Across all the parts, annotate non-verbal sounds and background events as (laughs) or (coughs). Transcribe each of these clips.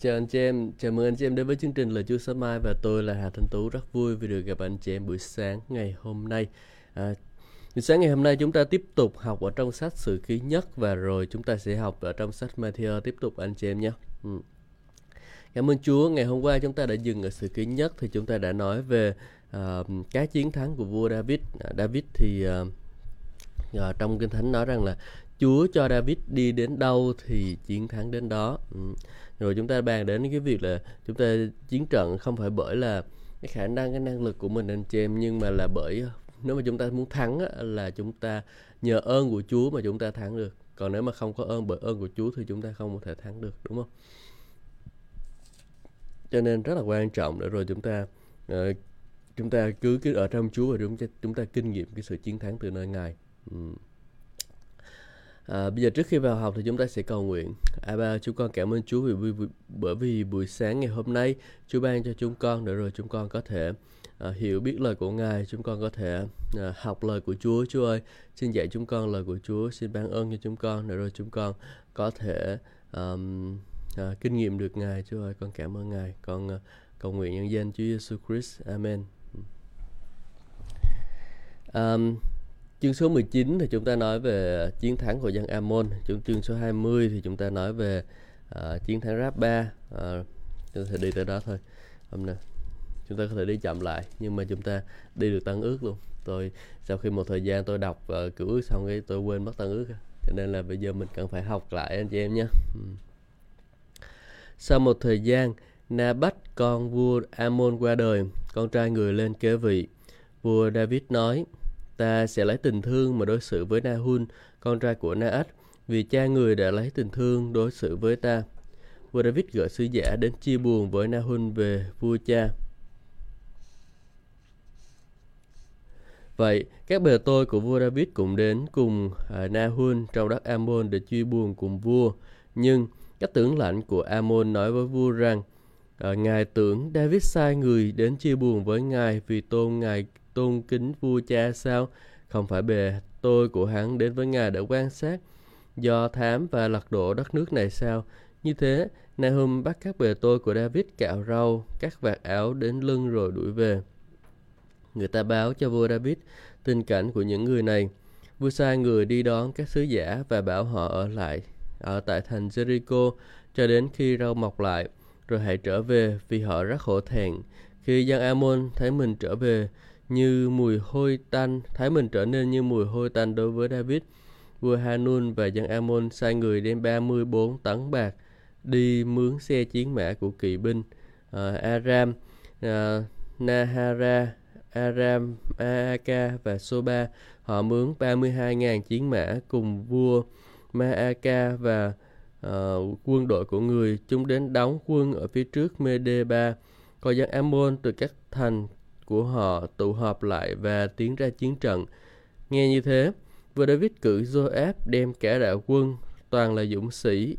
Chào anh chị em, chào mừng anh chị em đến với chương trình Lời Chúa Sớm Mai và tôi là Hà Thanh Tú rất vui vì được gặp anh chị em buổi sáng ngày hôm nay. À, buổi sáng ngày hôm nay chúng ta tiếp tục học ở trong sách Sử Ký Nhất và rồi chúng ta sẽ học ở trong sách Matthew tiếp tục anh chị em nhé. Ừ. Cảm ơn Chúa, ngày hôm qua chúng ta đã dừng ở Sử Ký Nhất thì chúng ta đã nói về uh, cái chiến thắng của vua David. À, David thì uh, uh, trong Kinh Thánh nói rằng là Chúa cho David đi đến đâu thì chiến thắng đến đó. Ừ rồi chúng ta bàn đến cái việc là chúng ta chiến trận không phải bởi là cái khả năng cái năng lực của mình anh chị em nhưng mà là bởi nếu mà chúng ta muốn thắng á, là chúng ta nhờ ơn của Chúa mà chúng ta thắng được còn nếu mà không có ơn bởi ơn của Chúa thì chúng ta không có thể thắng được đúng không cho nên rất là quan trọng để rồi chúng ta uh, chúng ta cứ cứ ở trong Chúa và chúng ta chúng ta kinh nghiệm cái sự chiến thắng từ nơi Ngài. Ừ. À, bây giờ trước khi vào học thì chúng ta sẽ cầu nguyện. À ba, chúng con cảm ơn Chúa vì, vì bởi vì buổi sáng ngày hôm nay Chúa ban cho chúng con để rồi chúng con có thể à, hiểu biết lời của Ngài, chúng con có thể à, học lời của Chúa. Chúa ơi, xin dạy chúng con lời của Chúa, xin ban ơn cho chúng con để rồi chúng con có thể um, à, kinh nghiệm được Ngài. Chúa ơi, con cảm ơn Ngài. Con à, cầu nguyện nhân danh Chúa Giêsu Christ. Amen. Um, Chương số 19 thì chúng ta nói về à, chiến thắng của dân Amon. Chương chương số 20 thì chúng ta nói về uh, chiến thắng Rabba. Uh, à, chúng ta sẽ đi tới đó thôi. Hôm nay chúng ta có thể đi chậm lại nhưng mà chúng ta đi được tăng ước luôn. Tôi sau khi một thời gian tôi đọc uh, cửu ước xong cái tôi quên mất tăng ước. Cho nên là bây giờ mình cần phải học lại anh chị em nhé. Ừ. Sau một thời gian, Nabat con vua Amon qua đời, con trai người lên kế vị. Vua David nói: ta sẽ lấy tình thương mà đối xử với Nahun, con trai của Naat, vì cha người đã lấy tình thương đối xử với ta. Vua David gửi sứ giả đến chia buồn với Nahun về vua cha. Vậy, các bề tôi của vua David cũng đến cùng uh, Nahun trong đất Amon để chia buồn cùng vua. Nhưng các tướng lãnh của Amon nói với vua rằng, à, Ngài tưởng David sai người đến chia buồn với Ngài vì tôn Ngài tôn kính vua cha sao? Không phải bề tôi của hắn đến với ngài để quan sát, do thám và lật đổ đất nước này sao? Như thế, Nahum bắt các bề tôi của David cạo rau, cắt vạt áo đến lưng rồi đuổi về. Người ta báo cho vua David tình cảnh của những người này. Vua sai người đi đón các sứ giả và bảo họ ở lại ở tại thành Jericho cho đến khi rau mọc lại, rồi hãy trở về vì họ rất khổ thẹn. Khi dân Amon thấy mình trở về, như mùi hôi tanh, thấy mình trở nên như mùi hôi tanh đối với David. Vua Hanun và dân Amon sai người đem 34 tấn bạc đi mướn xe chiến mã của kỵ binh uh, Aram, uh, Nahara, Aram, Maaka và Soba. Họ mướn 32.000 chiến mã cùng vua Maaka và uh, quân đội của người. Chúng đến đóng quân ở phía trước Medeba. Còn dân Amon từ các thành của họ tụ họp lại và tiến ra chiến trận. Nghe như thế, vua David cử Joab đem cả đạo quân, toàn là dũng sĩ.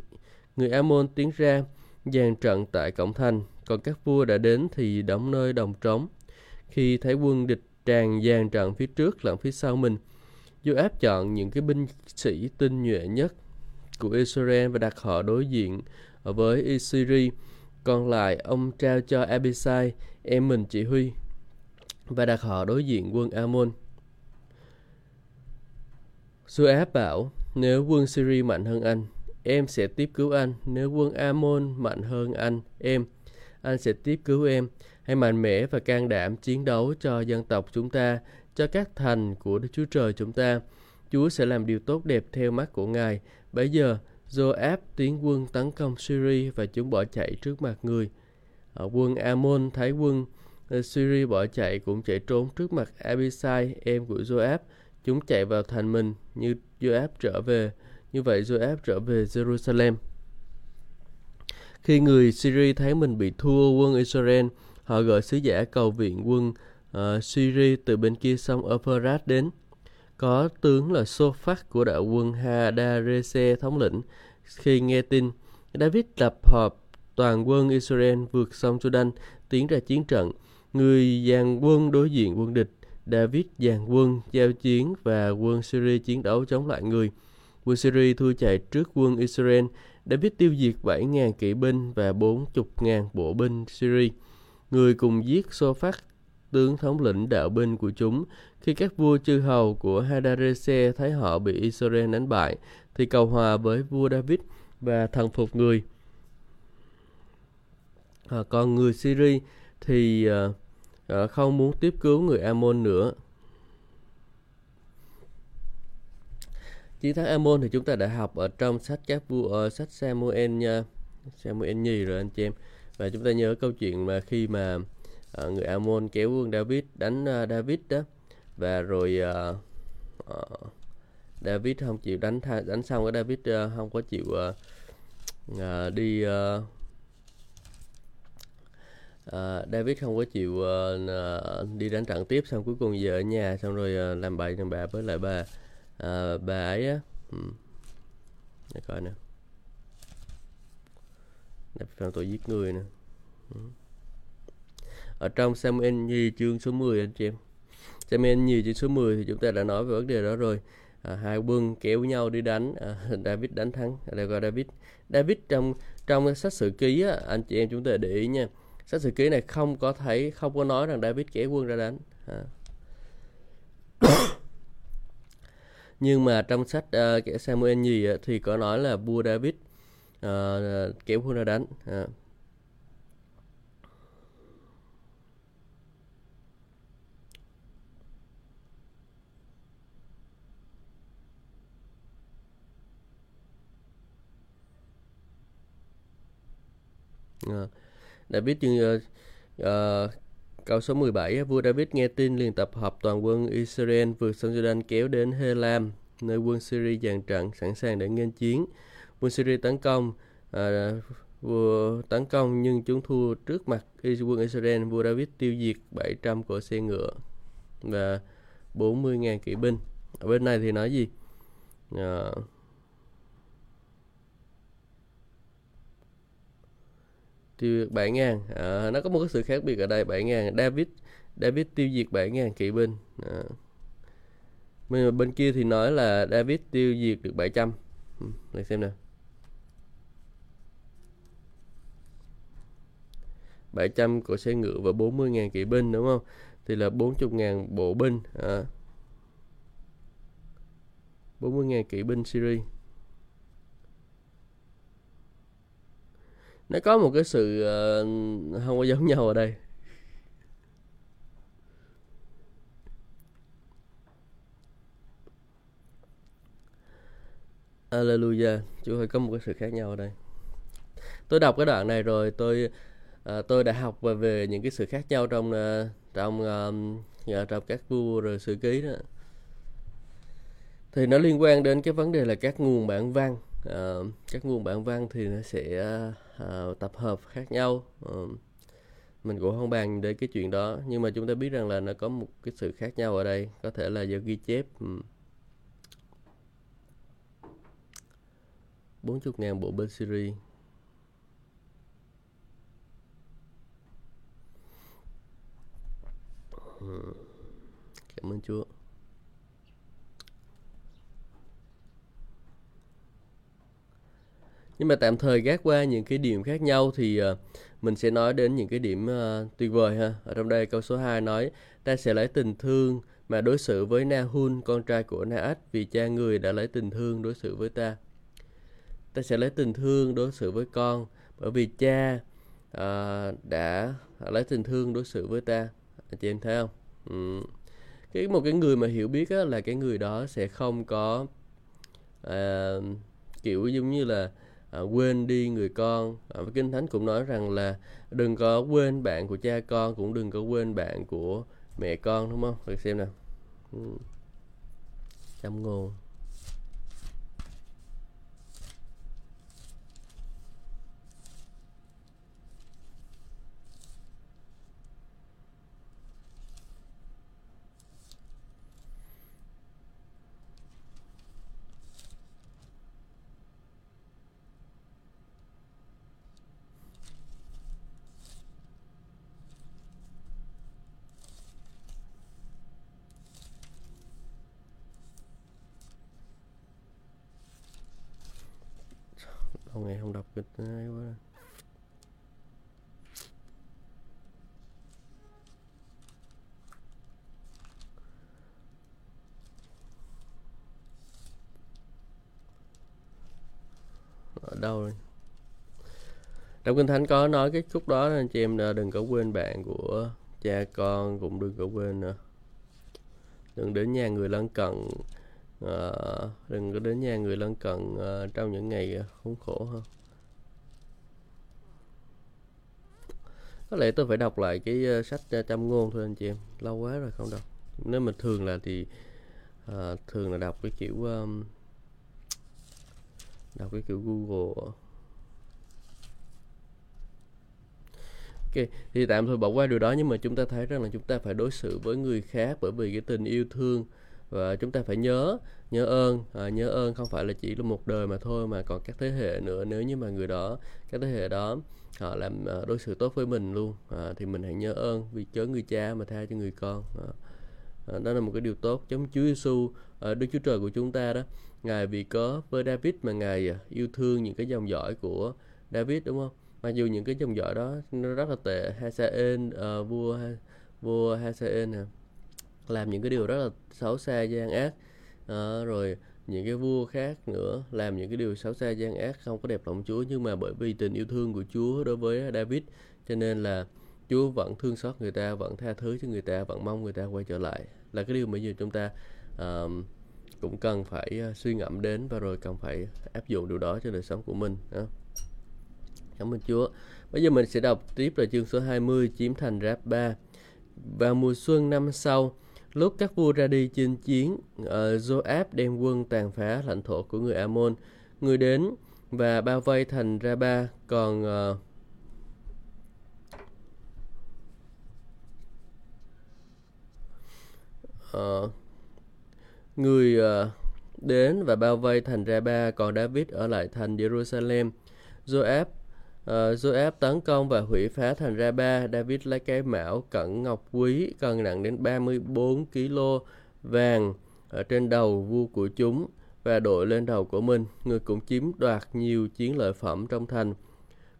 Người Amon tiến ra, dàn trận tại cổng thành, còn các vua đã đến thì đóng nơi đồng trống. Khi thấy quân địch tràn dàn trận phía trước lẫn phía sau mình, Joab chọn những cái binh sĩ tinh nhuệ nhất của Israel và đặt họ đối diện với Isiri. Còn lại, ông trao cho Abisai, em mình chỉ huy, và đặt họ đối diện quân Amon. Joab bảo, nếu quân Syria mạnh hơn anh, em sẽ tiếp cứu anh. Nếu quân Amon mạnh hơn anh, em, anh sẽ tiếp cứu em. Hãy mạnh mẽ và can đảm chiến đấu cho dân tộc chúng ta, cho các thành của Đức Chúa Trời chúng ta. Chúa sẽ làm điều tốt đẹp theo mắt của Ngài. Bây giờ, Joab tiến quân tấn công Syria và chúng bỏ chạy trước mặt người. Ở quân Amon thấy quân Syri bỏ chạy cũng chạy trốn trước mặt Abisai, em của Joab. Chúng chạy vào thành mình như Joab trở về. Như vậy Joab trở về Jerusalem. Khi người Syri thấy mình bị thua quân Israel, họ gọi sứ giả cầu viện quân ờ, uh, Syri từ bên kia sông Euphrates đến. Có tướng là Sophat của đạo quân Hadarese thống lĩnh. Khi nghe tin, David lập họp toàn quân Israel vượt sông Jordan tiến ra chiến trận Người dàn quân đối diện quân địch, David dàn quân giao chiến và quân Syria chiến đấu chống lại người. Quân Syria thua chạy trước quân Israel. David tiêu diệt 7.000 kỵ binh và 40.000 bộ binh Syria. Người cùng giết Sophat tướng thống lĩnh đạo binh của chúng. Khi các vua chư hầu của Hadarese thấy họ bị Israel đánh bại, thì cầu hòa với vua David và thần phục người. À, còn người Syria thì uh, à, không muốn tiếp cứu người Amon nữa. Chiến thắng Amon thì chúng ta đã học ở trong sách các vua ở sách Samuel nha. Samuel nhì rồi anh chị em. Và chúng ta nhớ câu chuyện mà khi mà uh, người Amon kéo quân David đánh uh, David đó và rồi uh, uh, David không chịu đánh đánh xong cái David uh, không có chịu uh, uh, đi uh, À, David không có chịu uh, đi đánh trận tiếp xong cuối cùng về ở nhà xong rồi uh, làm bậy làm bạ với lại bà. Uh, bà ấy á ừ. để coi nè. David phạm tội giết người nè. Ừ. ở trong Samuel nhi chương số 10 anh chị em. Samuel nhi chương số 10 thì chúng ta đã nói về vấn đề đó rồi. À, hai quân kéo nhau đi đánh à, (laughs) David đánh thắng. Đây coi David. David trong trong sách sử ký á, anh chị em chúng ta để ý nha sách sử ký này không có thấy không có nói rằng David kéo quân ra đánh à. (coughs) nhưng mà trong sách uh, Samuel nhì thì có nói là vua David ờ, uh, kéo quân ra đánh à. À, David chương uh, ờ, ờ, câu số 17 vua David nghe tin liền tập hợp toàn quân Israel vượt sông Jordan kéo đến Helam nơi quân Syria dàn trận sẵn sàng để nghênh chiến. Quân Syria tấn công à, vua tấn công nhưng chúng thua trước mặt quân Israel vua David tiêu diệt 700 cỗ xe ngựa và 40.000 kỵ binh. Ở bên này thì nói gì? À, tiêu 7 ngàn à, nó có một cái sự khác biệt ở đây 7 ngàn David David tiêu diệt 7 ngàn kỵ binh à. bên, bên kia thì nói là David tiêu diệt được 700 ừ, để xem nào 700 của xe ngựa và 40.000 kỵ binh đúng không? Thì là 40.000 bộ binh à. 40.000 kỵ binh Syria nó có một cái sự uh, không có giống nhau ở đây. Alleluia Chúa ơi có một cái sự khác nhau ở đây. Tôi đọc cái đoạn này rồi tôi uh, tôi đã học về, về những cái sự khác nhau trong uh, trong uh, trong các vua rồi sử ký đó. Thì nó liên quan đến cái vấn đề là các nguồn bản văn. Uh, các nguồn bản văn thì nó sẽ uh, tập hợp khác nhau. Uh, mình cũng không bàn đến cái chuyện đó nhưng mà chúng ta biết rằng là nó có một cái sự khác nhau ở đây có thể là do ghi chép ừ. bốn chục ngàn bộ binh Syria ừ. Cảm ơn Chúa. Nhưng mà tạm thời gác qua những cái điểm khác nhau thì uh, mình sẽ nói đến những cái điểm uh, tuyệt vời ha. Ở trong đây câu số 2 nói ta sẽ lấy tình thương mà đối xử với Nahun con trai của Naat vì cha người đã lấy tình thương đối xử với ta. Ta sẽ lấy tình thương đối xử với con bởi vì cha uh, đã lấy tình thương đối xử với ta. Chị em thấy không? Ừ. cái một cái người mà hiểu biết á, là cái người đó sẽ không có uh, kiểu giống như là à, quên đi người con. À, kinh thánh cũng nói rằng là đừng có quên bạn của cha con cũng đừng có quên bạn của mẹ con đúng không? Được xem nào. Ừ. Châm ngôn. Lâu ngày không đọc kịch hay quá ở đâu rồi? Trong kinh thánh có nói cái khúc đó anh chị em ờ, đừng có quên bạn của cha con cũng đừng có quên nữa. Đừng đến nhà người lân cận à, đừng có đến nhà người lân cận à, trong những ngày ờ, khốn khổ hơn có lẽ tôi phải đọc lại cái uh, sách uh, trăm ngôn thôi anh chị em lâu quá rồi không đọc. Nếu mà thường là thì uh, thường là đọc cái kiểu um, đọc cái kiểu google Ok, thì tạm thời bỏ qua điều đó nhưng mà chúng ta thấy rằng là chúng ta phải đối xử với người khác bởi vì cái tình yêu thương và chúng ta phải nhớ nhớ ơn. À, nhớ ơn không phải là chỉ là một đời mà thôi mà còn các thế hệ nữa. Nếu như mà người đó các thế hệ đó họ làm à, đối xử tốt với mình luôn à, thì mình hãy nhớ ơn vì chớ người cha mà tha cho người con. À, à, đó là một cái điều tốt giống Chúa Giêsu à, Đức Chúa Trời của chúng ta đó. Ngài vì có với David mà ngài à, yêu thương những cái dòng dõi của David đúng không? Mặc dù những cái dòng dõi đó nó rất là tệ. Hazael uh, à, vua vua Hazael nè làm những cái điều rất là xấu xa gian ác à, rồi những cái vua khác nữa làm những cái điều xấu xa gian ác không có đẹp lòng Chúa nhưng mà bởi vì tình yêu thương của Chúa đối với David cho nên là Chúa vẫn thương xót người ta vẫn tha thứ cho người ta vẫn mong người ta quay trở lại là cái điều mà giờ chúng ta uh, cũng cần phải uh, suy ngẫm đến và rồi cần phải áp dụng điều đó cho đời sống của mình đó. Cảm ơn Chúa. Bây giờ mình sẽ đọc tiếp là chương số 20 chiếm thành rap 3. Vào mùa xuân năm sau, lúc các vua ra đi chinh chiến, uh, Joab đem quân tàn phá lãnh thổ của người Amon. Người đến và bao vây thành Raba, còn uh, uh, người uh, đến và bao vây thành Raba, còn David ở lại thành Jerusalem. Joab Ờ, uh, Joab tấn công và hủy phá thành Raba. David lấy cái mão cẩn ngọc quý cân nặng đến 34 kg vàng ở trên đầu vua của chúng và đội lên đầu của mình. Người cũng chiếm đoạt nhiều chiến lợi phẩm trong thành.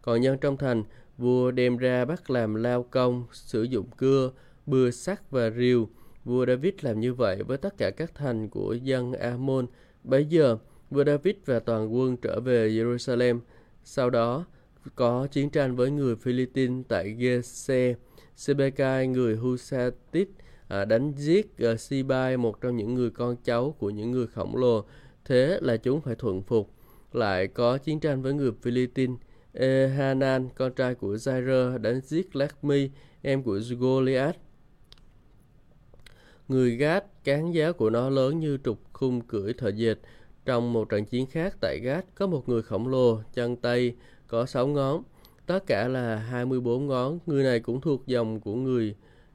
Còn nhân trong thành, vua đem ra bắt làm lao công, sử dụng cưa, bừa sắt và rìu. Vua David làm như vậy với tất cả các thành của dân Amon. Bấy giờ, vua David và toàn quân trở về Jerusalem. Sau đó, có chiến tranh với người Philippines tại Gese. Sebekai, người Husatit, à, đánh giết uh, Sibai, một trong những người con cháu của những người khổng lồ. Thế là chúng phải thuận phục. Lại có chiến tranh với người Philippines. Ehanan, con trai của Jair, đánh giết Lakmi, em của Goliath. Người Gát, cán giá của nó lớn như trục khung cưỡi thợ dệt. Trong một trận chiến khác tại Gát, có một người khổng lồ, chân tay, có 6 ngón. Tất cả là 24 ngón. Người này cũng thuộc dòng của người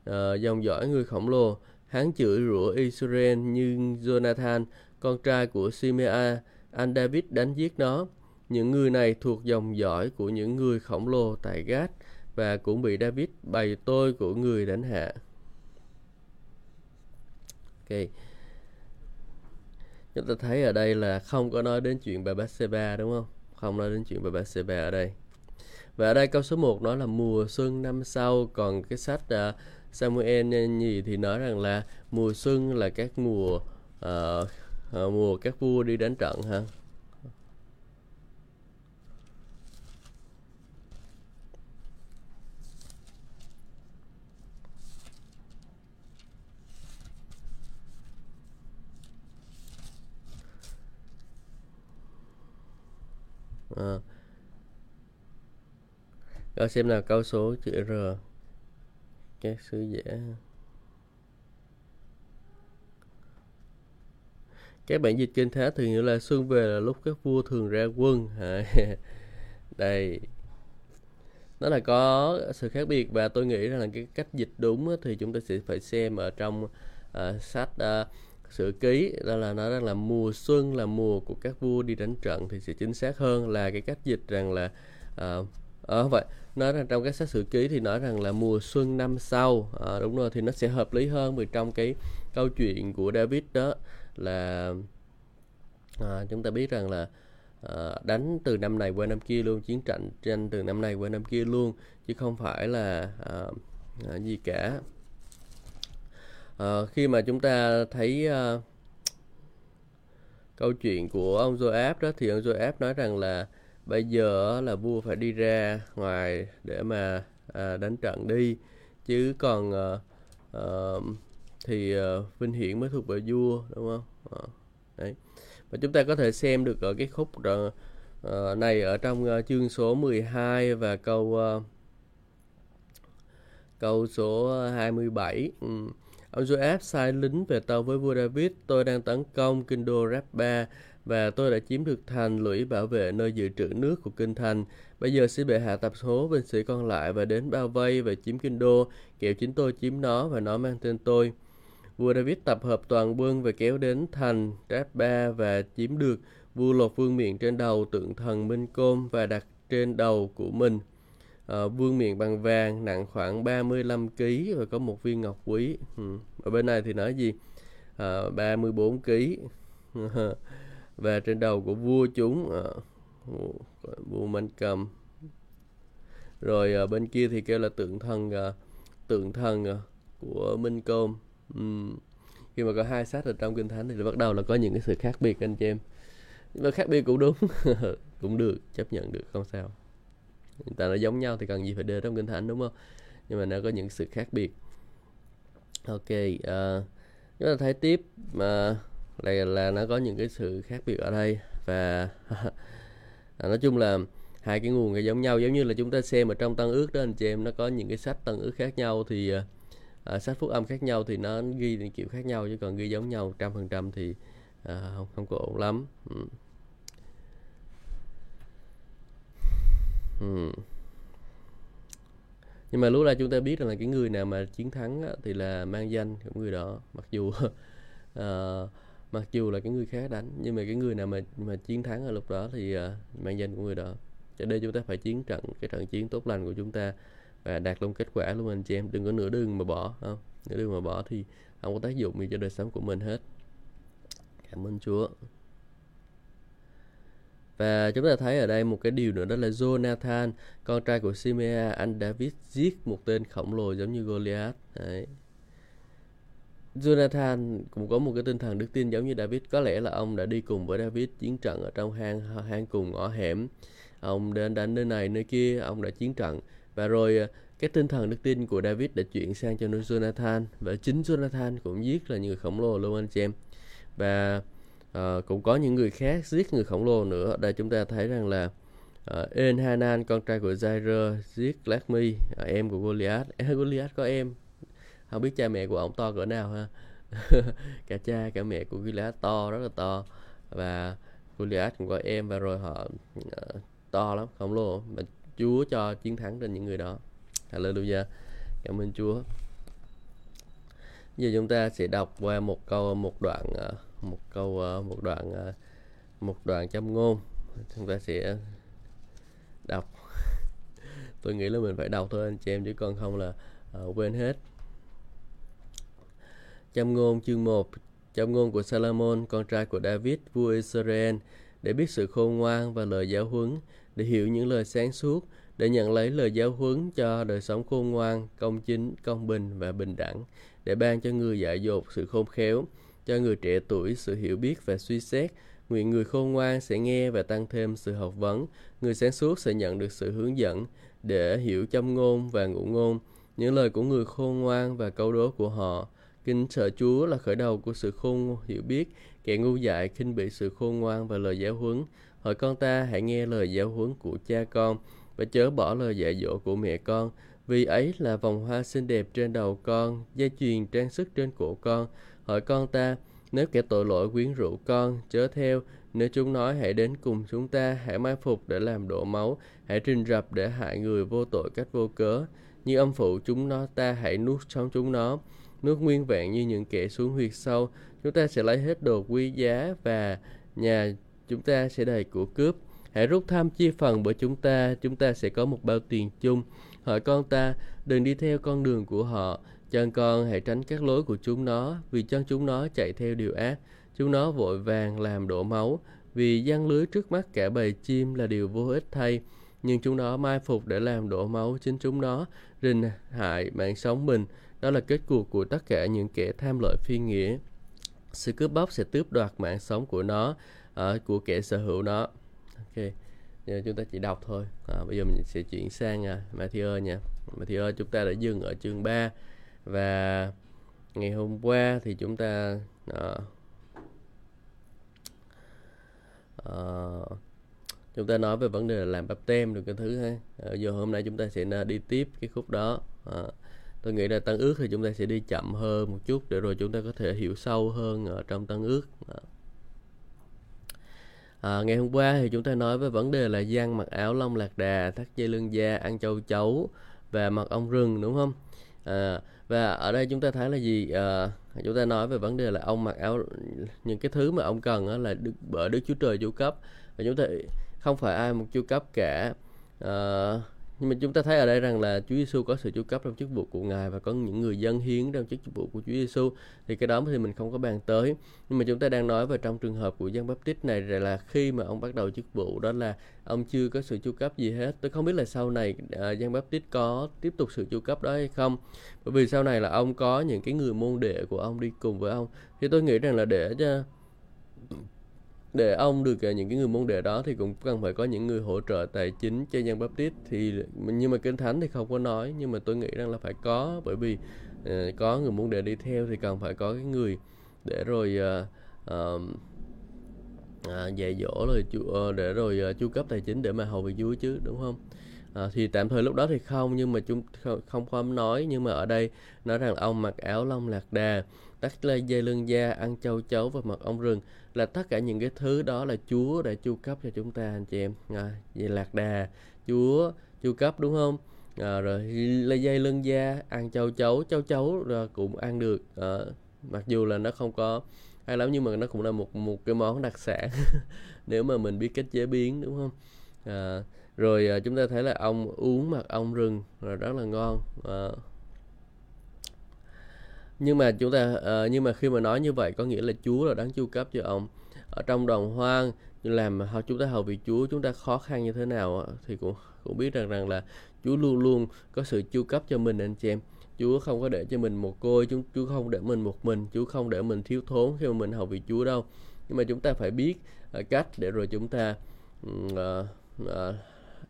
uh, dòng dõi người khổng lồ. Hắn chửi rủa Israel như Jonathan, con trai của Simea, anh David đánh giết nó. Những người này thuộc dòng dõi của những người khổng lồ tại Gát và cũng bị David bày tôi của người đánh hạ. Ok. Chúng ta thấy ở đây là không có nói đến chuyện bà Bathsheba đúng không? Không nói đến chuyện về Bathsheba ở đây. Và ở đây câu số 1 nói là mùa xuân năm sau. Còn cái sách uh, Samuel nhì thì nói rằng là mùa xuân là các mùa uh, uh, mùa các vua đi đánh trận ha. Ờ. à. Rồi xem nào câu số chữ R. Các sứ giả Các bản dịch kinh thánh thường nghĩa là xuân về là lúc các vua thường ra quân. (laughs) Đây. Nó là có sự khác biệt và tôi nghĩ rằng là cái cách dịch đúng thì chúng ta sẽ phải xem ở trong uh, sách uh, sử ký đó là nói rằng là mùa xuân là mùa của các vua đi đánh trận thì sẽ chính xác hơn là cái cách dịch rằng là à, à, vậy nói rằng trong các sách sử ký thì nói rằng là mùa xuân năm sau à, đúng rồi thì nó sẽ hợp lý hơn vì trong cái câu chuyện của David đó là à, chúng ta biết rằng là à, đánh từ năm này qua năm kia luôn chiến tranh tranh từ năm này qua năm kia luôn chứ không phải là à, à, gì cả. Ờ, khi mà chúng ta thấy uh, câu chuyện của ông Joab đó thì ông Joab nói rằng là bây giờ là vua phải đi ra ngoài để mà à, đánh trận đi. Chứ còn à, à, thì à, vinh hiển mới thuộc về vua đúng không? À, đấy. Và chúng ta có thể xem được ở cái khúc uh, này ở trong uh, chương số 12 và câu uh, câu số 27 ừ ông Joab sai lính về tàu với vua David tôi đang tấn công kinh đô Rabba và tôi đã chiếm được thành lũy bảo vệ nơi dự trữ nước của kinh thành. Bây giờ xin bệ hạ tập số binh sĩ còn lại và đến bao vây và chiếm kinh đô, kẻo chính tôi chiếm nó và nó mang tên tôi. Vua David tập hợp toàn quân và kéo đến thành Ba và chiếm được vua lột vương miện trên đầu tượng thần Minh Côn và đặt trên đầu của mình. Ờ, vương miện bằng vàng nặng khoảng 35 kg và có một viên ngọc quý. Ừ. Ở bên này thì nói gì? À, 34 kg. và trên đầu của vua chúng à, vua Minh Cầm. Rồi à, bên kia thì kêu là tượng thần à, tượng thần à, của Minh Côn uhm. khi mà có hai sách ở trong kinh thánh thì bắt đầu là có những cái sự khác biệt anh chị em nhưng mà khác biệt cũng đúng (laughs) cũng được chấp nhận được không sao tại nó giống nhau thì cần gì phải đưa trong kinh thánh đúng không? Nhưng mà nó có những sự khác biệt. Ok uh, chúng ta thấy tiếp mà là là nó có những cái sự khác biệt ở đây. Và (laughs) à, nói chung là hai cái nguồn cái giống nhau. Giống như là chúng ta xem ở trong tăng ước đó anh chị em nó có những cái sách tăng ước khác nhau thì uh, à, sách phúc âm khác nhau thì nó ghi kiểu khác nhau chứ còn ghi giống nhau trăm phần trăm thì à, không không có ổn lắm. Ừ. Ừ. nhưng mà lúc ra chúng ta biết rằng là cái người nào mà chiến thắng á, thì là mang danh của người đó mặc dù uh, (laughs) mặc dù là cái người khác đánh nhưng mà cái người nào mà mà chiến thắng ở lúc đó thì uh, mang danh của người đó. Cho nên chúng ta phải chiến trận cái trận chiến tốt lành của chúng ta và đạt luôn kết quả luôn anh chị em. Đừng có nửa đường mà bỏ không? Nửa đường mà bỏ thì không có tác dụng gì cho đời sống của mình hết. Cảm ơn Chúa và chúng ta thấy ở đây một cái điều nữa đó là Jonathan, con trai của Simea, anh David giết một tên khổng lồ giống như Goliath. Đấy. Jonathan cũng có một cái tinh thần đức tin giống như David. Có lẽ là ông đã đi cùng với David chiến trận ở trong hang hang cùng ngõ hẻm. Ông đến đánh nơi này nơi kia, ông đã chiến trận và rồi ờ, cái tinh thần đức tin của David đã chuyển sang cho Jonathan và chính Jonathan cũng giết là người khổng lồ luôn anh chị em và à, cũng có những người khác giết người khổng lồ nữa. Đây chúng ta thấy rằng là ờ, uh, Enhanan con trai của Jair giết Lakmi à, em của Goliath. Goliath có em. Không biết cha mẹ của ông to cỡ nào ha. (laughs) Cả cha cả mẹ của Goliath to rất là to. Và Goliath cũng có em và rồi họ uh, to lắm khổng lồ. Mà Chúa cho chiến thắng trên những người đó. Hallelujah. Cảm ơn Chúa. Giờ chúng ta sẽ đọc qua một câu một đoạn uh, một câu ờ, một đoạn ờ, một đoạn châm ngôn. Chúng ta sẽ đọc. (laughs) Tôi nghĩ là mình phải đọc thôi anh chị em chứ còn không là uh, quên hết. Châm ngôn chương 1 châm ngôn của Salomon con trai của David vua Israel để biết sự khôn ngoan và lời giáo huấn để hiểu những lời sáng suốt để nhận lấy lời giáo huấn cho đời sống khôn ngoan, công chính, công bình và bình đẳng, để ban cho người dạy dột sự khôn khéo, cho người trẻ tuổi sự hiểu biết và suy xét. Nguyện người khôn ngoan sẽ nghe và tăng thêm sự học vấn, người sáng suốt sẽ nhận được sự hướng dẫn để hiểu châm ngôn và ngụ ngôn, những lời của người khôn ngoan và câu đố của họ. Kinh sợ Chúa là khởi đầu của sự khôn hiểu biết, kẻ ngu dại khinh bị sự khôn ngoan và lời giáo huấn. Hỏi con ta hãy nghe lời giáo huấn của cha con, và chớ bỏ lời dạy dỗ của mẹ con, vì ấy là vòng hoa xinh đẹp trên đầu con, dây chuyền trang sức trên cổ con. Hỏi con ta, nếu kẻ tội lỗi quyến rũ con, chớ theo, nếu chúng nói hãy đến cùng chúng ta, hãy mai phục để làm đổ máu, hãy trình rập để hại người vô tội cách vô cớ. Như âm phụ chúng nó ta hãy nuốt sống chúng nó, nuốt nguyên vẹn như những kẻ xuống huyệt sâu. Chúng ta sẽ lấy hết đồ quý giá và nhà chúng ta sẽ đầy của cướp. Hãy rút tham chia phần bởi chúng ta, chúng ta sẽ có một bao tiền chung. Hỏi con ta, đừng đi theo con đường của họ, chân con hãy tránh các lối của chúng nó, vì chân chúng nó chạy theo điều ác. Chúng nó vội vàng làm đổ máu, vì gian lưới trước mắt cả bầy chim là điều vô ích thay. Nhưng chúng nó mai phục để làm đổ máu chính chúng nó rình hại mạng sống mình. Đó là kết cuộc của tất cả những kẻ tham lợi phi nghĩa. Sự cướp bóc sẽ tước đoạt mạng sống của nó uh, của kẻ sở hữu nó. Ok Giờ chúng ta chỉ đọc thôi. À, bây giờ mình sẽ chuyển sang uh, Matthew nha. Matthew chúng ta đã dừng ở chương 3 và ngày hôm qua thì chúng ta uh, uh, chúng ta nói về vấn đề là làm bắp tem được cái thứ ha ờ, giờ hôm nay chúng ta sẽ đi tiếp cái khúc đó uh, tôi nghĩ là tăng ước thì chúng ta sẽ đi chậm hơn một chút để rồi chúng ta có thể hiểu sâu hơn ở trong tăng ước uh. À, ngày hôm qua thì chúng ta nói về vấn đề là giang mặc áo lông lạc đà, thắt dây lưng da, ăn châu chấu và mặc ong rừng đúng không? À, và ở đây chúng ta thấy là gì? À, chúng ta nói về vấn đề là ông mặc áo những cái thứ mà ông cần là được bởi Đức Chúa Trời chu cấp và chúng ta không phải ai một chu cấp cả. À, nhưng mà chúng ta thấy ở đây rằng là Chúa Giêsu có sự chu cấp trong chức vụ của Ngài và có những người dân hiến trong chức vụ của Chúa Giêsu thì cái đó thì mình không có bàn tới. Nhưng mà chúng ta đang nói về trong trường hợp của dân Baptist này là khi mà ông bắt đầu chức vụ đó là ông chưa có sự chu cấp gì hết. Tôi không biết là sau này à, uh, dân Baptist có tiếp tục sự chu cấp đó hay không. Bởi vì sau này là ông có những cái người môn đệ của ông đi cùng với ông. Thì tôi nghĩ rằng là để cho để ông được à, những cái người môn đệ đó thì cũng cần phải có những người hỗ trợ tài chính cho dân Baptist thì nhưng mà kinh thánh thì không có nói nhưng mà tôi nghĩ rằng là phải có bởi vì uh, có người môn đệ đi theo thì cần phải có cái người để rồi uh, uh, À, dạy dỗ rồi chu, ờ, để rồi uh, chu cấp tài chính để mà hầu việc Chúa chứ đúng không? À, thì tạm thời lúc đó thì không nhưng mà chúng không không có nói. Nhưng mà ở đây nói rằng ông mặc áo lông lạc đà tắt lê dây lưng da ăn châu chấu và mật ong rừng là tất cả những cái thứ đó là Chúa đã chu cấp cho chúng ta anh chị em. À, vậy lạc đà Chúa chu cấp đúng không? À, rồi lê dây lưng da ăn châu chấu châu chấu rồi cũng ăn được. À, mặc dù là nó không có hay lắm nhưng mà nó cũng là một một cái món đặc sản. (laughs) Nếu mà mình biết cách chế biến đúng không? À, rồi à, chúng ta thấy là ông uống mật ong rừng là rất là ngon à, nhưng mà chúng ta uh, nhưng mà khi mà nói như vậy có nghĩa là Chúa là đáng chu cấp cho ông. Ở trong đồng hoang làm chúng ta hầu vị Chúa chúng ta khó khăn như thế nào thì cũng cũng biết rằng rằng là Chúa luôn luôn có sự chu cấp cho mình anh chị em. Chúa không có để cho mình một côi chúng Chúa không để mình một mình Chúa không để mình thiếu thốn khi mà mình hầu vị Chúa đâu. Nhưng mà chúng ta phải biết uh, cách để rồi chúng ta uh, uh,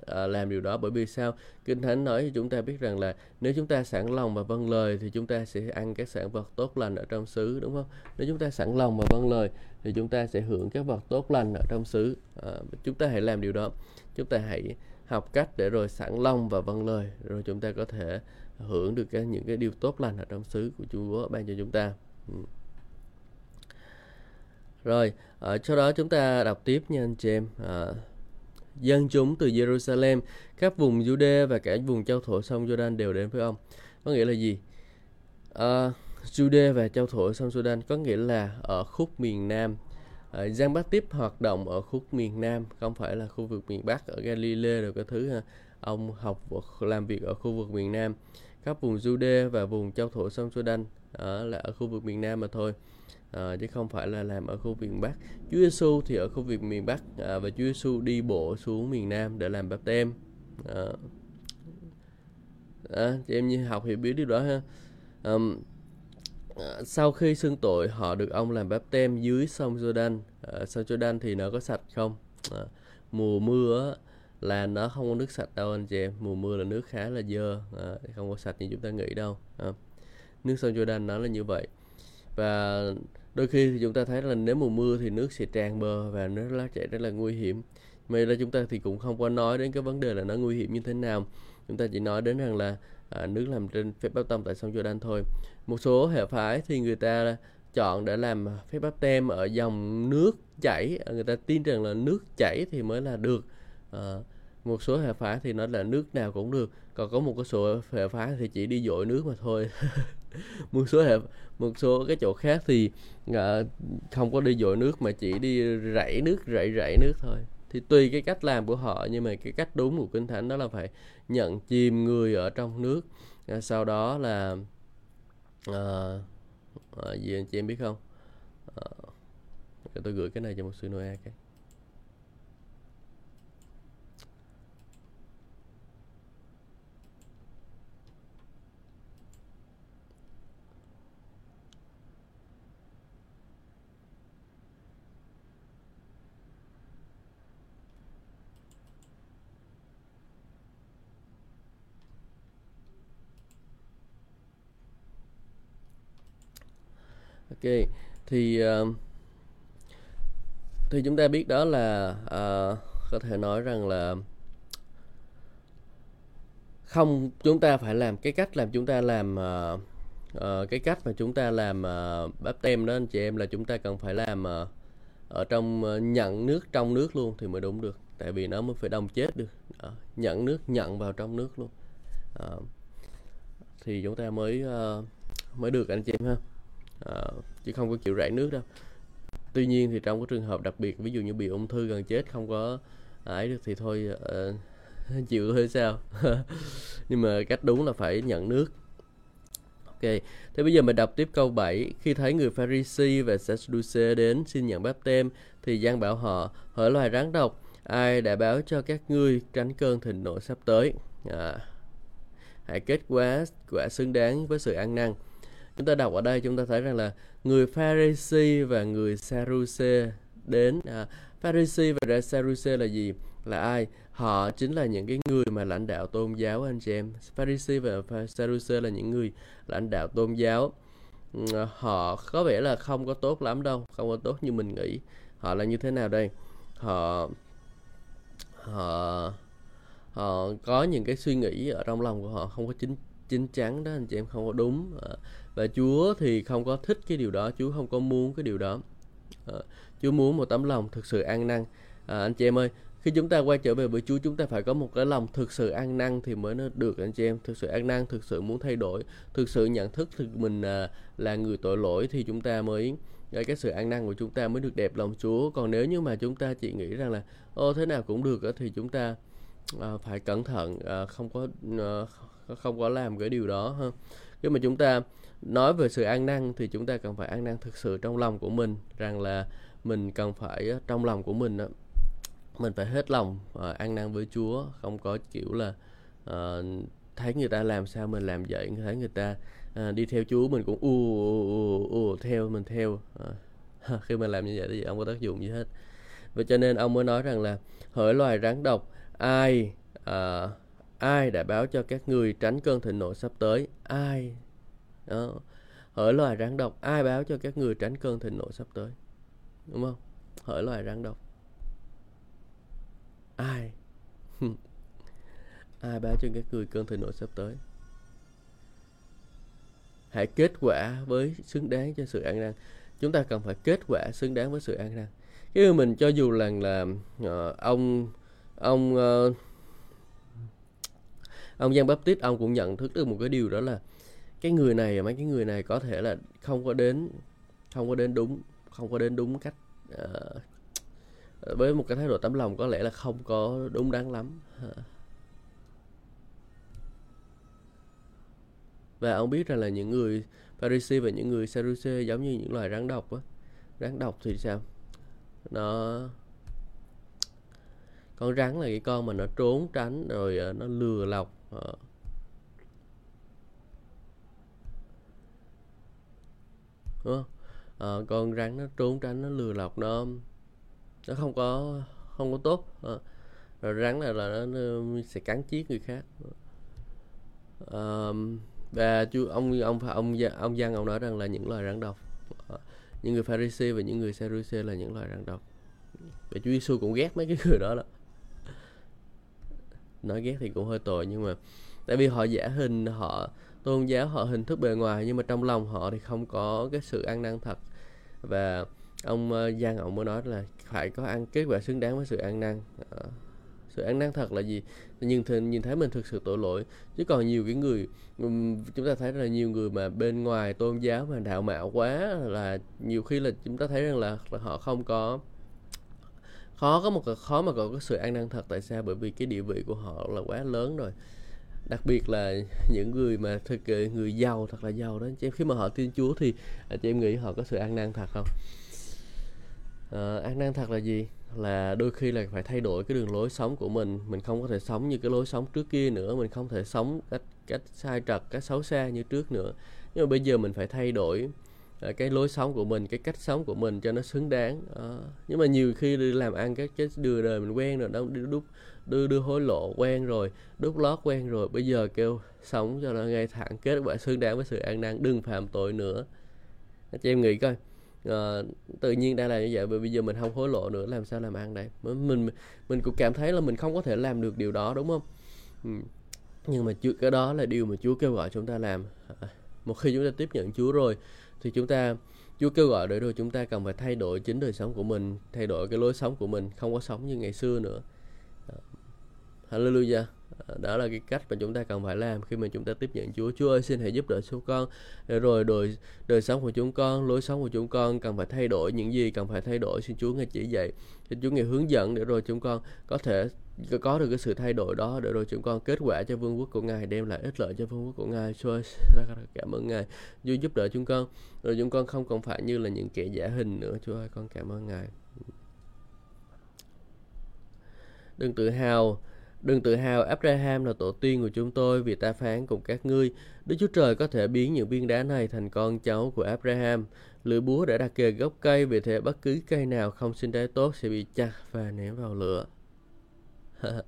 à, làm điều đó. Bởi vì sao? Kinh thánh nói cho chúng ta biết rằng là nếu chúng ta sẵn lòng và vâng lời thì chúng ta sẽ ăn các sản vật tốt lành ở trong xứ đúng không? Nếu chúng ta sẵn lòng và vâng lời thì chúng ta sẽ hưởng các vật tốt lành ở trong xứ. À, chúng ta hãy làm điều đó. Chúng ta hãy học cách để rồi sẵn lòng và vâng lời rồi chúng ta có thể hưởng được cái, những cái điều tốt lành ở trong xứ của Chúa ban cho chúng ta. Ừ. rồi ở sau đó chúng ta đọc tiếp nha anh chị em. À, dân chúng từ Jerusalem, các vùng Jude và cả vùng châu thổ sông Jordan đều đến với ông. Có nghĩa là gì? À, Jude và châu thổ sông Jordan có nghĩa là ở khúc miền Nam. À, Giang Bát Tiếp hoạt động ở khúc miền Nam, không phải là khu vực miền Bắc ở Galilee rồi cái thứ ha. Ông học làm việc ở khu vực miền Nam. Các vùng Jude và vùng châu thổ sông Jordan ở là ở khu vực miền Nam mà thôi à, chứ không phải là làm ở khu vực miền Bắc. Chúa Giêsu thì ở khu vực miền Bắc à, và Chúa Giêsu đi bộ xuống miền Nam để làm báp tem. À, à, chị em như học hiểu biết điều đó ha. À, sau khi xưng tội họ được ông làm báp tem dưới sông Jordan. À, ờ, sông Jordan thì nó có sạch không? À, mùa mưa là nó không có nước sạch đâu anh chị em. Mùa mưa là nước khá là dơ, à, không có sạch như chúng ta nghĩ đâu. À, nước sông Jordan nó là như vậy và đôi khi thì chúng ta thấy là nếu mùa mưa thì nước sẽ tràn bờ và nó lá chảy rất là nguy hiểm. May là chúng ta thì cũng không có nói đến cái vấn đề là nó nguy hiểm như thế nào. Chúng ta chỉ nói đến rằng là à, nước làm trên phép báp tông tại sông Jordan thôi. Một số hệ phái thì người ta chọn để làm phép báp tem ở dòng nước chảy. Người ta tin rằng là nước chảy thì mới là được. À, một số hệ phái thì nói là nước nào cũng được. Còn có một cái số hệ phái thì chỉ đi dội nước mà thôi. (laughs) (laughs) một số hệ một số cái chỗ khác thì uh, không có đi dội nước mà chỉ đi rảy nước rảy rảy nước thôi. Thì tùy cái cách làm của họ nhưng mà cái cách đúng của kinh thánh đó là phải nhận chìm người ở trong nước. Uh, sau đó là uh, uh, gì anh chị em biết không? Uh, tôi gửi cái này cho một sư Noah cái. Ok thì uh, thì chúng ta biết đó là uh, có thể nói rằng là không chúng ta phải làm cái cách làm chúng ta làm uh, uh, cái cách mà chúng ta làm uh, bắp tem đó anh chị em là chúng ta cần phải làm uh, ở trong uh, nhận nước trong nước luôn thì mới đúng được. Tại vì nó mới phải đông chết được. Uh, nhận nước nhận vào trong nước luôn. Uh, thì chúng ta mới uh, mới được anh chị em ha. Ờ, uh, chứ không có chịu rải nước đâu. Tuy nhiên thì trong cái trường hợp đặc biệt ví dụ như bị ung thư gần chết không có ấy được thì thôi uh, (laughs) chịu thôi sao? (laughs) Nhưng mà cách đúng là phải nhận nước. Ok thế bây giờ mình đọc tiếp câu 7 khi thấy người Pharisee và Sadducee đến xin nhận báp tem thì Giang bảo họ Hỡi loài rắn độc ai đã báo cho các ngươi tránh cơn thịnh nộ sắp tới? À, hãy kết quả quả xứng đáng với sự ăn năn chúng ta đọc ở đây chúng ta thấy rằng là người Pharisee và người Sadducee đến à, Pharisee và Sadducee là gì? Là ai? Họ chính là những cái người mà lãnh đạo tôn giáo anh chị em. Pharisee và Sadducee là những người lãnh đạo tôn giáo. Ừ, họ có vẻ là không có tốt lắm đâu không có tốt như mình nghĩ. Họ là như thế nào đây? Họ họ họ có những cái suy nghĩ ở trong lòng của họ không có chính chính chắn đó anh chị em không có đúng. Ờ, và Chúa thì không có thích cái điều đó Chúa không có muốn cái điều đó. À, Chúa muốn một tấm lòng thực sự an năn à, ờ, anh chị em ơi khi chúng ta quay trở về với Chúa chúng ta phải có một cái lòng thực sự an năn thì mới nó được anh chị em. Thực sự an năn thực sự muốn thay đổi thực sự nhận thức thực mình à, là người tội lỗi thì chúng ta mới cái sự an năng của chúng ta mới được đẹp lòng Chúa. Còn nếu như mà chúng ta chỉ nghĩ rằng là ô thế nào cũng được thì chúng ta à, phải cẩn thận à, không có à, không có làm cái điều đó ha. Khi mà chúng ta nói về sự an năng thì chúng ta cần phải an năng thực sự trong lòng của mình rằng là mình cần phải ờ, trong lòng của mình mình phải hết lòng uh, năng với Chúa không có kiểu là uh, thấy người ta làm sao mình làm vậy thấy người ta uh, đi theo Chúa mình cũng u u u theo mình theo uh, khi mình làm như vậy thì không có tác dụng gì hết. Và cho nên ông mới nói rằng là hỡi loài rắn độc ai uh, ai đã báo cho các người tránh cơn thịnh nộ sắp tới? Ai đó. Hỡi loài rắn độc ai báo cho các người tránh cơn thịnh nộ sắp tới? Đúng không? Hỡi loài rắn độc. Ai? (laughs) Ai báo cho các người cơn thịnh nộ sắp tới? Hãy kết quả với xứng đáng cho sự an năng. Chúng ta cần phải kết quả xứng đáng với sự an năng. Cái mình cho dù là là uh, ông ông uh, ông Giang Baptist ông cũng nhận thức được một cái điều đó là cái người này mấy cái người này có thể là không có đến không có đến đúng không có đến đúng cách uh, với một cái thái độ tấm lòng có lẽ là không có đúng đắn lắm. Và ông biết rằng là những người Pharisee và những người Sadducee giống như những loài rắn độc á. Rắn độc thì sao? Nó con rắn là cái con mà nó trốn tránh rồi ờ, nó lừa lọc ờ. Đúng không? À, con rắn nó trốn tránh nó lừa lọc nó. Nó không có không có tốt. À, rồi rắn này là nó, nó sẽ cắn chiếc người khác. À, và chú ông ông ông ông Giang ông nói rằng là những loài rắn độc à, những người Pharisee và những người Sadducee là những loài rắn độc. Và Chúa Giêsu cũng ghét mấy cái người đó đó nói ghét thì cũng hơi tội nhưng mà tại vì họ giả hình họ tôn giáo họ hình thức bề ngoài nhưng mà trong lòng họ thì không có cái sự ăn năn thật. Và ông ờ, Giang ông mới nói là phải có ăn kết quả xứng đáng với sự ăn năn. Ờ, sự ăn năn thật là gì? Nhìn thấy, nhìn thấy mình thực sự tội lỗi. Chứ còn nhiều cái người chúng ta thấy là nhiều người mà bên ngoài tôn giáo mà đạo mạo quá là nhiều khi là chúng ta thấy rằng là, là họ không có khó có một khó mà có cái sự ăn năn thật tại sao? Bởi vì cái địa vị của họ là quá lớn rồi đặc biệt là những người mà thực ờ, người giàu thật là giàu đó. Chị em khi mà họ tin Chúa thì à, chị em nghĩ họ có sự an năn thật không? À, ăn năn thật là gì? Là đôi khi là phải thay đổi cái đường lối sống của mình. Mình không có thể sống như cái lối sống trước kia nữa. Mình không thể sống cách cách sai trật cách xấu xa như trước nữa. Nhưng mà bây giờ mình phải thay đổi Ờ, cái lối sống của mình cái cách sống của mình cho nó xứng đáng. À, nhưng mà nhiều khi đi làm ăn cái cái đưa đời mình quen rồi đâu đút đúc đưa đưa hối lộ quen rồi đúc lót quen rồi bây giờ kêu sống cho nó ngay thẳng kết quả xứng đáng với sự an năn đừng phạm tội nữa. Anh chị em nghĩ coi à, tự nhiên đang là như vậy bởi bây giờ mình không hối lộ nữa làm sao làm ăn đây? Mình mình cũng cảm thấy là mình không có thể làm được điều đó đúng không? Ừ. nhưng mà chưa cái đó là điều mà Chúa kêu gọi chúng ta làm. Một khi chúng ta tiếp nhận Chúa rồi thì chúng ta, Chúa kêu gọi để rồi chúng ta cần phải thay đổi chính đời sống của mình, thay đổi cái lối sống của mình, không có sống như ngày xưa nữa. Ờ, hallelujah. Ờ, đó là cái cách mà chúng ta cần phải làm khi mà chúng ta tiếp nhận Chúa. Chúa ơi xin hãy giúp đỡ chúng con. Để rồi đời đời sống của chúng con, lối sống của chúng con cần phải thay đổi những gì cần phải thay đổi. Xin Chúa ngài chỉ dạy, xin Chúa ngài hướng dẫn để rồi chúng con có thể có được cái sự thay đổi đó để rồi chúng con kết quả cho vương quốc của ngài đem lại ích lợi cho vương quốc của ngài. Chúa cảm ơn ngài. Chúa giúp đỡ chúng con. Rồi chúng con không còn phải như là những kẻ giả hình nữa. Chúa ơi con cảm ơn ngài. Đừng tự hào Đừng tự hào Abraham là tổ tiên của chúng tôi vì ta phán cùng các ngươi. Đức Chúa Trời có thể biến những viên đá này thành con cháu của Abraham. Lưỡi búa đã đặt kề gốc cây vì thế bất cứ cây nào không sinh trái tốt sẽ bị chặt và ném vào lửa. (laughs)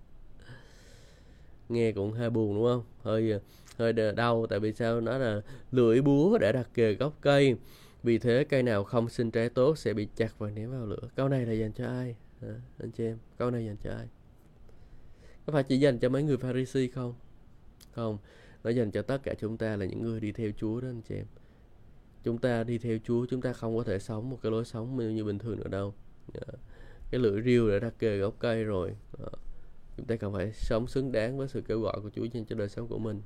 Nghe cũng hơi buồn đúng không? Hơi hơi đau tại vì sao nó là lưỡi búa đã đặt kề gốc cây. Vì thế cây nào không sinh trái tốt sẽ bị chặt và ném vào lửa. Câu này là dành cho ai? À, anh chị em, câu này dành cho ai? Có phải chỉ dành cho mấy người Pharisee không? Không. Nó dành cho tất cả chúng ta là những người đi theo Chúa đó anh chị em. Chúng ta đi theo Chúa chúng ta không có thể sống một cái lối sống như, như bình thường nữa đâu. Dạ. Cái lưỡi riêu đã đặt kề gốc cây rồi. Dạ. Chúng ta cần phải sống xứng đáng với sự kêu gọi của Chúa trên cho đời sống của mình.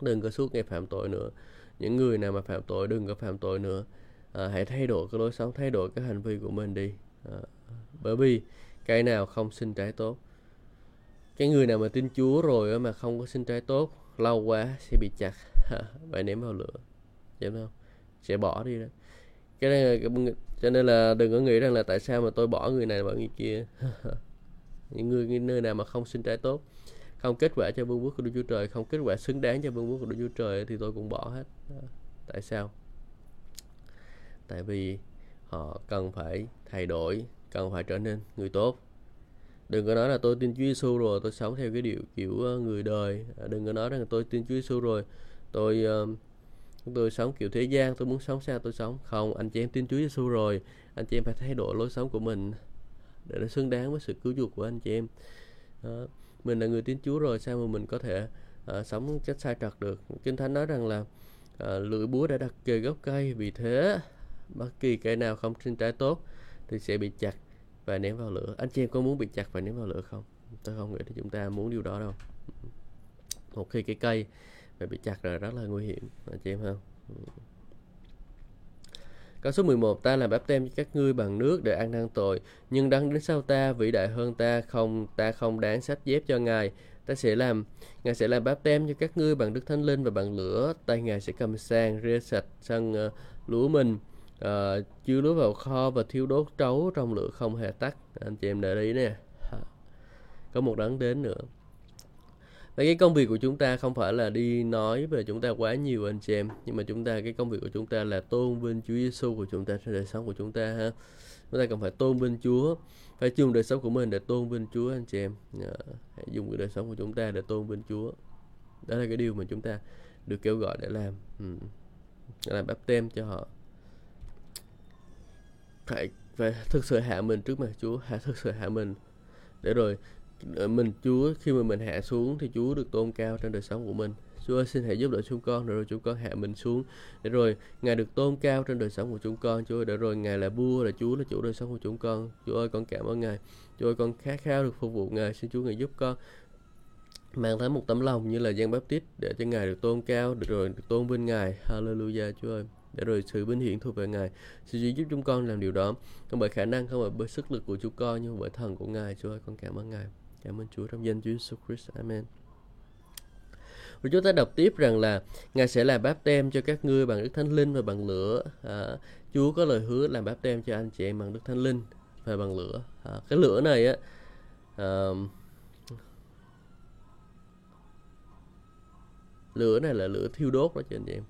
Đừng có suốt ngày phạm tội nữa. Những người nào mà phạm tội đừng có phạm tội nữa. À, hãy thay đổi cái lối sống thay đổi cái hành vi của mình đi. À, bởi vì cái nào không sinh trái tốt cái người nào mà tin Chúa rồi mà không có sinh trái tốt lâu quá sẽ bị chặt. (laughs) Phải ném vào lửa. Dạ, Hiểu không? Sẽ bỏ đi đó. Cái này là, cho nên là đừng có nghĩ rằng là tại sao mà tôi bỏ người này bỏ người kia. (laughs) Những người nơi nào mà không sinh trái tốt không kết quả cho vương quốc của Đức Chúa Trời không kết quả xứng đáng cho vương quốc của Đức Chúa Trời thì tôi cũng bỏ hết. Tại sao? Tại vì họ cần phải thay đổi cần phải trở nên người tốt đừng có nói là tôi tin Chúa Giêsu rồi tôi sống theo cái điều kiểu ờ, người đời. À, đừng có nói rằng tôi tin Chúa Giêsu rồi. Tôi ờ, tôi sống kiểu thế gian tôi muốn sống sao tôi sống. Không anh chị em tin Chúa Giêsu rồi. Anh chị em phải thay đổi lối sống của mình để nó xứng đáng với sự cứu chuộc của anh chị em. Đó. mình là người tin Chúa rồi sao mà mình có thể uh, sống cách sai trật được? Kinh thánh nói rằng là uh, lưỡi búa đã đặt kề gốc cây vì thế bất kỳ cây nào không sinh trái tốt thì sẽ bị chặt và ném vào lửa. Anh chị em có muốn bị chặt và ném vào lửa không? Tôi không nghĩ là chúng ta muốn điều đó đâu. Một khi cái cây mà bị chặt rồi rất là nguy hiểm. Anh chị em không? Câu số 11 Ta làm báp tem cho các ngươi bằng nước để ăn năn tội. Nhưng đăng đến sau ta vĩ đại hơn ta không Ta không đáng sách dép cho Ngài. Ta sẽ làm Ngài sẽ làm báp tem cho các ngươi bằng Đức Thánh Linh và bằng lửa. Tay Ngài sẽ cầm sang rê sạch sân uh, lúa mình uh, chứa nước vào kho và thiêu đốt trấu trong lửa không hề tắt. Anh chị em để ý nè. Có một đáng đến nữa. Và cái công việc của chúng ta không phải là đi nói về chúng ta quá nhiều anh chị em. Nhưng mà chúng ta cái công việc của chúng ta là tôn vinh Chúa Giêsu của chúng ta trong đời sống của chúng ta ha. Chúng ta cần phải tôn vinh Chúa. Phải dùng đời sống của mình để tôn vinh Chúa anh chị em. Ờ, hãy dùng cái đời sống của chúng ta để tôn vinh Chúa. Đó là cái điều mà chúng ta được kêu gọi để làm. Ừ. làm bắp tem cho họ phải phải thực sự hạ mình trước mặt Chúa hạ thực sự hạ mình. Để rồi ờ, mình Chúa khi mà mình hạ xuống thì Chúa được tôn cao trên đời sống của mình. Chúa ơi, xin hãy giúp đỡ chúng con để rồi chúng con hạ mình xuống. Để rồi Ngài được tôn cao trên đời sống của chúng con Chúa ơi, để rồi Ngài là vua là Chúa là chủ đời sống của chúng con. Chúa ơi con cảm ơn Ngài. Chúa ơi con khát khao được phục vụ Ngài. Xin Chúa Ngài giúp con mang tới một tấm lòng như là Giang Baptist để cho Ngài được tôn cao được rồi được tôn vinh Ngài. Hallelujah Chúa ơi để rồi sự vinh hiển thuộc về Ngài. Xin Chúa giúp chúng con làm điều đó, không bởi khả năng, không bởi sức lực của chúng con, nhưng bởi thần của Ngài. Chúa ơi, con cảm ơn Ngài. Cảm ơn Chúa trong danh Chúa Jesus Christ. Amen. Và chúng ta đọc tiếp rằng là Ngài sẽ làm báp tem cho các ngươi bằng Đức Thánh Linh và bằng lửa. À, Chúa có lời hứa làm báp tem cho anh chị em bằng Đức Thánh Linh và bằng lửa. À, cái lửa này á, à, lửa này là lửa thiêu đốt đó cho anh chị em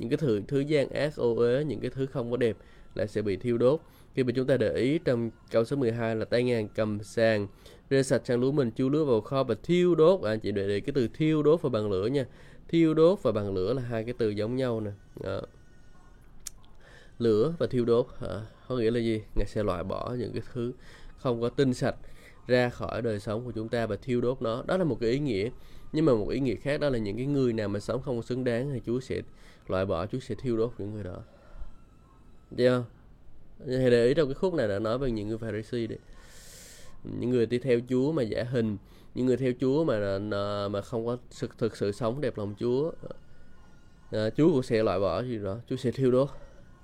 những cái thứ thứ gian ác ô uế những cái thứ không có đẹp lại sẽ bị thiêu đốt. Khi mà chúng ta để ý trong câu số 12 là tay ngang cầm sàng rê sạch sang lúa mình chu lúa vào kho và thiêu đốt. À, chị để ý cái từ thiêu đốt và bằng lửa nha. Thiêu đốt và bằng lửa là hai cái từ giống nhau nè. À. lửa và thiêu đốt à, có nghĩa là gì? Ngài sẽ loại bỏ những cái thứ không có tinh sạch ra khỏi đời sống của chúng ta và thiêu đốt nó. Đó là một cái ý nghĩa. Nhưng mà một ý nghĩa khác đó là những cái người nào mà sống không xứng đáng thì Chúa sẽ loại bỏ Chúa sẽ thiêu đốt những người đó. Chưa không? Hãy để ý trong cái khúc này đã nói về những người Pharisee đấy những người đi theo Chúa mà giả hình những người theo Chúa mà à, mà không có thực, thực sự sống đẹp lòng Chúa. À, Chúa cũng sẽ loại bỏ gì đó. Chúa sẽ thiêu đốt.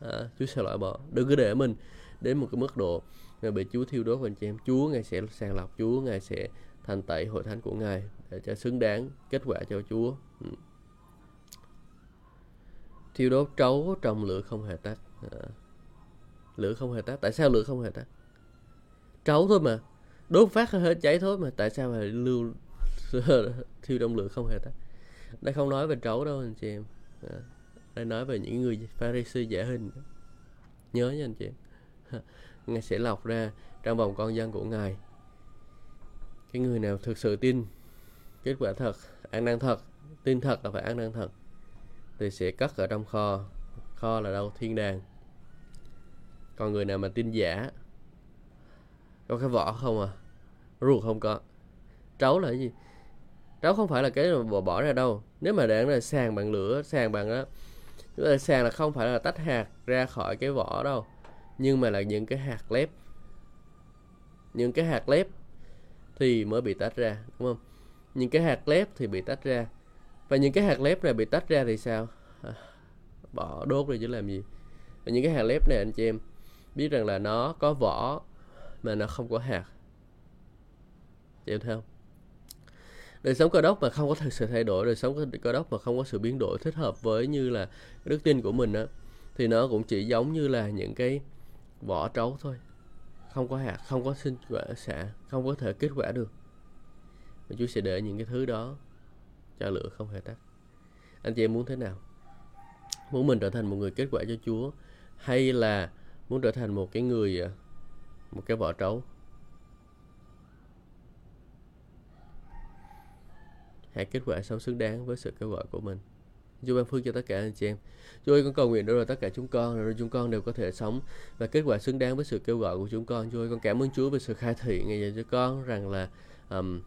À, Chúa sẽ loại bỏ. Đừng cứ để mình đến một cái mức độ rồi bị Chúa thiêu đốt anh chị em. Chúa ngài sẽ sàng lọc Chúa ngài sẽ thành tẩy hội thánh của ngài để cho xứng đáng kết quả cho Chúa. Ừ thiêu đốt trấu trong lửa không hề tắt. À. lửa không hề tắt. Tại sao lửa không hề tắt? Trấu thôi mà. Đốt phát hơi cháy thôi mà. Tại sao mà lưu (laughs) thiêu trong lửa không hề tắt? Đây không nói về trấu đâu, anh chị em. À. đây nói về những người pharisee giả hình nhớ nha, anh chị em. (laughs) Ngài sẽ lọc ra trong vòng con dân của ngài. Cái người nào thực sự tin kết quả thật ăn năn thật, tin thật là phải ăn năn thật thì sẽ cất ở trong kho. Kho là đâu? Thiên đàng. Còn người nào mà tin giả? Có cái vỏ không à? Ruột không có. Trấu là cái gì? Trấu không phải là cái mà bỏ, bỏ ra đâu. Nếu mà để là sàn bằng lửa sàn bằng đó sàn là không phải là tách hạt ra khỏi cái vỏ đâu. Nhưng mà là những cái hạt lép. Những cái hạt lép thì mới bị tách ra đúng không? Những cái hạt lép thì bị tách ra và những cái hạt lép này bị tách ra thì sao? À, bỏ đốt rồi chứ làm gì? Và những cái hạt lép này anh chị em biết rằng là nó có vỏ mà nó không có hạt. Chị em thấy không? Đời sống cơ đốc mà không có thực sự thay đổi đời sống cơ đốc mà không có sự biến đổi thích hợp với như là đức tin của mình á thì nó cũng chỉ giống như là những cái vỏ trấu thôi. Không có hạt không có sinh quả xạ không có thể kết quả được. Và Chúa sẽ để những cái thứ đó cho lửa không hề tắt anh chị em muốn thế nào muốn mình trở thành một người kết quả cho Chúa hay là muốn trở thành một cái người à, một cái vỏ trấu hãy kết quả sống xứng đáng với sự kêu gọi của mình Chúa ban phước cho tất cả anh chị em. Chúa ơi con cầu nguyện rồi tất cả chúng con rồi chúng con đều có thể sống và kết quả xứng đáng với sự kêu gọi của chúng con. Chúa ơi con cảm ơn Chúa về sự khai thị ngày giờ cho con rằng là um,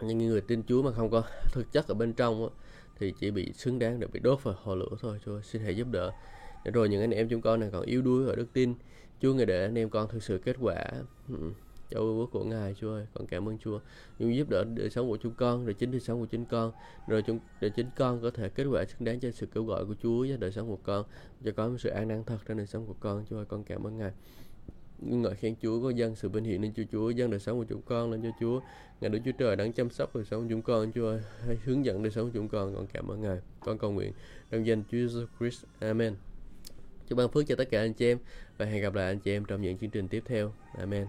những người tin Chúa mà không có thực chất ở bên trong thì chỉ bị xứng đáng để bị đốt vào hồ lửa thôi. Chúa xin hãy giúp đỡ. Để rồi những anh em chúng con này còn yếu đuối ở đức tin. Chúa ngài để anh em con thực sự kết quả. cho cho quốc của ngài, chúa ơi con cảm ơn chúa nhưng giúp đỡ đời sống của chúng con rồi chính đời sống của chính con rồi chúng, để chính con có thể kết quả xứng đáng cho sự kêu gọi của chúa với đời sống của con, cho có một sự an năng thật trong đời sống của con chúa ơi, con cảm ơn ngài ngợi khen Chúa có dân, sự vinh hiển lên cho Chúa, dân đời sống của chúng con lên cho Chúa. Ngài Đức Chúa Trời đang chăm sóc đời sống của chúng con, Chúa ơi hãy hướng dẫn đời sống của chúng con. Con cảm ơn ngài. Con cầu nguyện trong danh Chúa Jesus Christ. Amen. Chúa ban phước cho tất cả anh chị em và hẹn gặp lại anh chị em trong những chương trình tiếp theo. Amen.